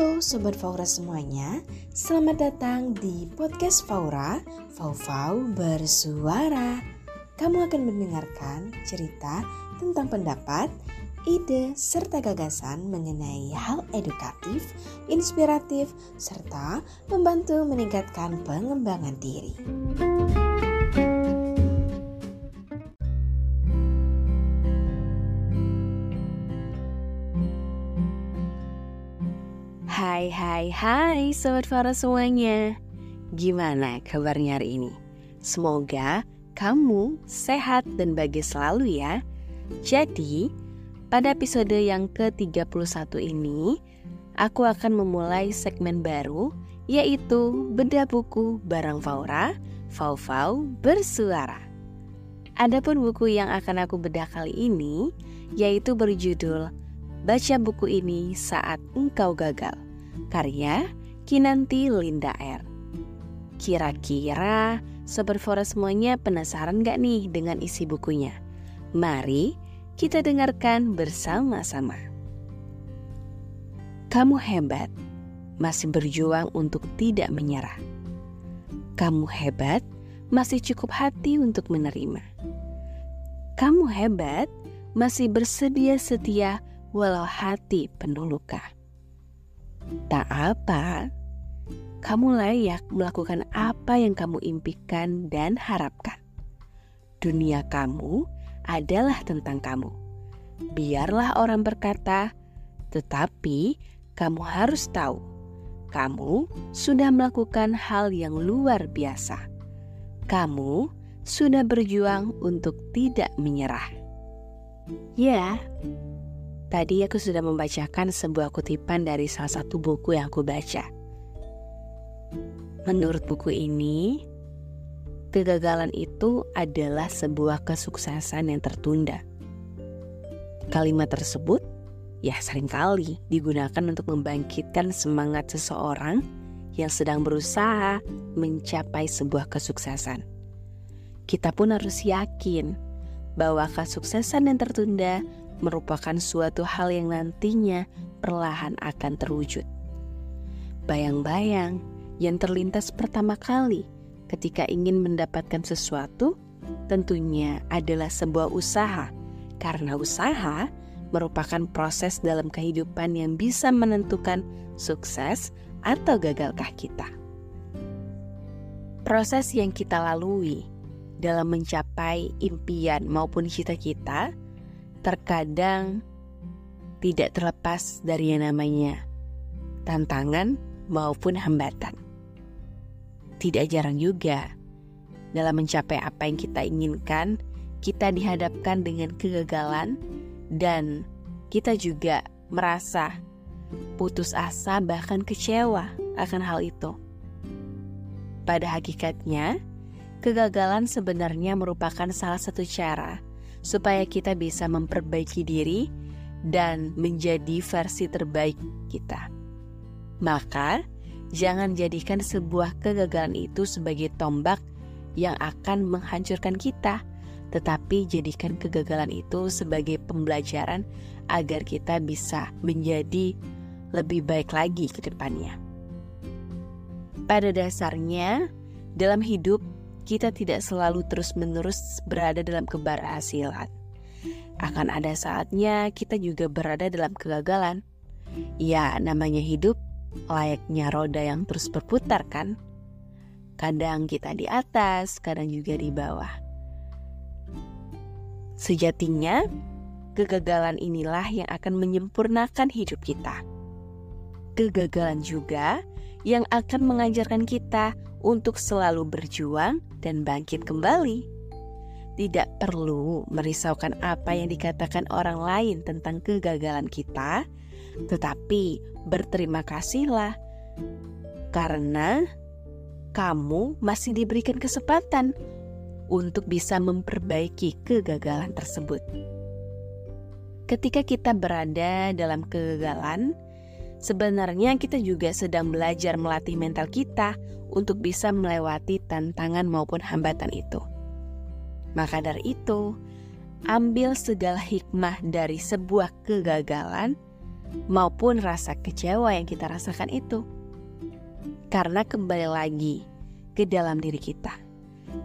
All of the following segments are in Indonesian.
Halo Sobat Faura semuanya, selamat datang di podcast Faura, Fau-Fau Bersuara. Kamu akan mendengarkan cerita tentang pendapat, ide, serta gagasan mengenai hal edukatif, inspiratif, serta membantu meningkatkan pengembangan diri. Hai hai hai Sobat Farah semuanya. Gimana kabarnya hari ini? Semoga kamu sehat dan bahagia selalu ya. Jadi pada episode yang ke-31 ini Aku akan memulai segmen baru Yaitu Bedah Buku Barang Faura Fau-Fau Bersuara. Adapun buku yang akan aku bedah kali ini Yaitu berjudul Baca buku ini saat engkau gagal Karya Kinanti Linda R. Kira-kira Sobat semuanya penasaran gak nih dengan isi bukunya? Mari kita dengarkan bersama-sama. Kamu hebat, masih berjuang untuk tidak menyerah. Kamu hebat, masih cukup hati untuk menerima. Kamu hebat, masih bersedia setia walau hati penuh luka. Tak apa, kamu layak melakukan apa yang kamu impikan dan harapkan. Dunia kamu adalah tentang kamu. Biarlah orang berkata, tetapi kamu harus tahu, kamu sudah melakukan hal yang luar biasa. Kamu sudah berjuang untuk tidak menyerah. Ya, Tadi aku sudah membacakan sebuah kutipan dari salah satu buku yang aku baca. Menurut buku ini, kegagalan itu adalah sebuah kesuksesan yang tertunda. Kalimat tersebut ya sering kali digunakan untuk membangkitkan semangat seseorang yang sedang berusaha mencapai sebuah kesuksesan. Kita pun harus yakin bahwa kesuksesan yang tertunda merupakan suatu hal yang nantinya perlahan akan terwujud. Bayang-bayang yang terlintas pertama kali ketika ingin mendapatkan sesuatu tentunya adalah sebuah usaha, karena usaha merupakan proses dalam kehidupan yang bisa menentukan sukses atau gagalkah kita. Proses yang kita lalui dalam mencapai impian maupun cita-kita terkadang tidak terlepas dari yang namanya tantangan maupun hambatan. Tidak jarang juga dalam mencapai apa yang kita inginkan, kita dihadapkan dengan kegagalan dan kita juga merasa putus asa bahkan kecewa akan hal itu. Pada hakikatnya, kegagalan sebenarnya merupakan salah satu cara supaya kita bisa memperbaiki diri dan menjadi versi terbaik kita. Maka, jangan jadikan sebuah kegagalan itu sebagai tombak yang akan menghancurkan kita, tetapi jadikan kegagalan itu sebagai pembelajaran agar kita bisa menjadi lebih baik lagi ke depannya. Pada dasarnya, dalam hidup kita tidak selalu terus-menerus berada dalam keberhasilan. Akan ada saatnya kita juga berada dalam kegagalan. Ya, namanya hidup layaknya roda yang terus berputar kan? Kadang kita di atas, kadang juga di bawah. Sejatinya, kegagalan inilah yang akan menyempurnakan hidup kita. Kegagalan juga yang akan mengajarkan kita untuk selalu berjuang dan bangkit kembali. Tidak perlu merisaukan apa yang dikatakan orang lain tentang kegagalan kita, tetapi berterima kasihlah karena kamu masih diberikan kesempatan untuk bisa memperbaiki kegagalan tersebut. Ketika kita berada dalam kegagalan, Sebenarnya kita juga sedang belajar melatih mental kita untuk bisa melewati tantangan maupun hambatan itu. Maka dari itu, ambil segala hikmah dari sebuah kegagalan maupun rasa kecewa yang kita rasakan itu. Karena kembali lagi ke dalam diri kita.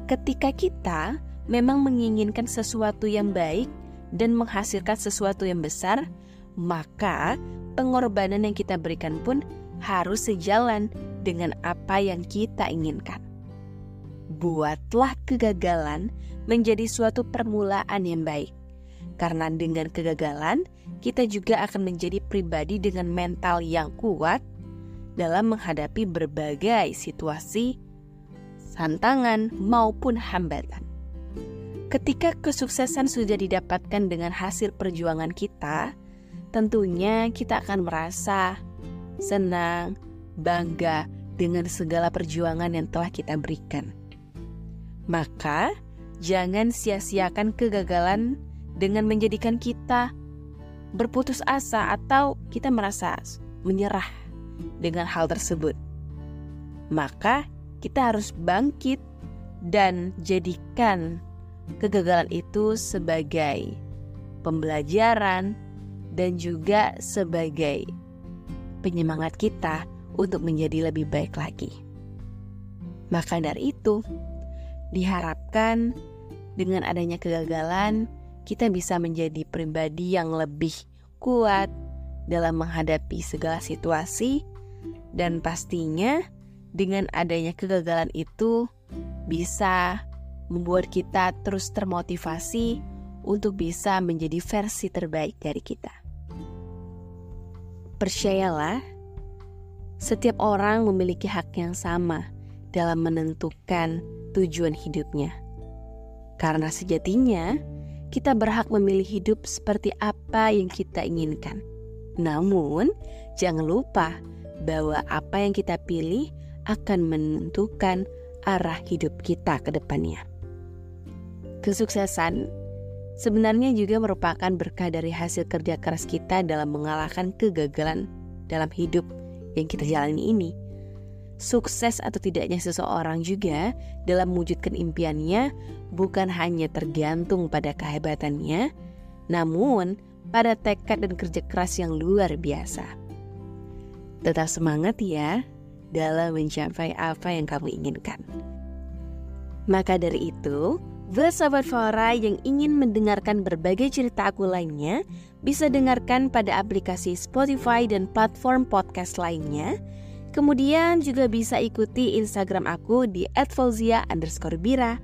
Ketika kita memang menginginkan sesuatu yang baik dan menghasilkan sesuatu yang besar, maka pengorbanan yang kita berikan pun harus sejalan dengan apa yang kita inginkan. Buatlah kegagalan menjadi suatu permulaan yang baik, karena dengan kegagalan kita juga akan menjadi pribadi dengan mental yang kuat dalam menghadapi berbagai situasi, tantangan, maupun hambatan. Ketika kesuksesan sudah didapatkan dengan hasil perjuangan kita, tentunya kita akan merasa senang, bangga dengan segala perjuangan yang telah kita berikan. Maka, jangan sia-siakan kegagalan dengan menjadikan kita berputus asa atau kita merasa menyerah dengan hal tersebut. Maka, kita harus bangkit dan jadikan kegagalan itu sebagai pembelajaran dan juga sebagai penyemangat kita untuk menjadi lebih baik lagi. Maka dari itu, diharapkan dengan adanya kegagalan, kita bisa menjadi pribadi yang lebih kuat dalam menghadapi segala situasi, dan pastinya dengan adanya kegagalan itu bisa membuat kita terus termotivasi untuk bisa menjadi versi terbaik dari kita. Percayalah, setiap orang memiliki hak yang sama dalam menentukan tujuan hidupnya. Karena sejatinya, kita berhak memilih hidup seperti apa yang kita inginkan. Namun, jangan lupa bahwa apa yang kita pilih akan menentukan arah hidup kita ke depannya. Kesuksesan sebenarnya juga merupakan berkah dari hasil kerja keras kita dalam mengalahkan kegagalan dalam hidup yang kita jalani ini. Sukses atau tidaknya seseorang juga dalam mewujudkan impiannya bukan hanya tergantung pada kehebatannya, namun pada tekad dan kerja keras yang luar biasa. Tetap semangat ya dalam mencapai apa yang kamu inginkan. Maka dari itu, Buat Sobat Fora yang ingin mendengarkan berbagai cerita aku lainnya, bisa dengarkan pada aplikasi Spotify dan platform podcast lainnya. Kemudian juga bisa ikuti Instagram aku di @fauzia_bira.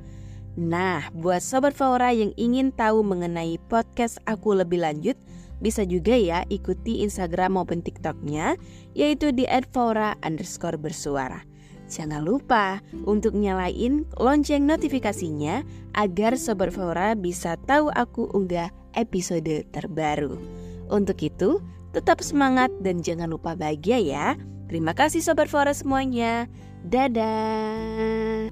Nah, buat Sobat Fora yang ingin tahu mengenai podcast aku lebih lanjut, bisa juga ya ikuti Instagram maupun TikToknya, yaitu di @faura_bersuara. Jangan lupa untuk nyalain lonceng notifikasinya agar Sobat Fora bisa tahu aku unggah episode terbaru. Untuk itu, tetap semangat dan jangan lupa bahagia ya. Terima kasih Sobat Fora semuanya. Dadah.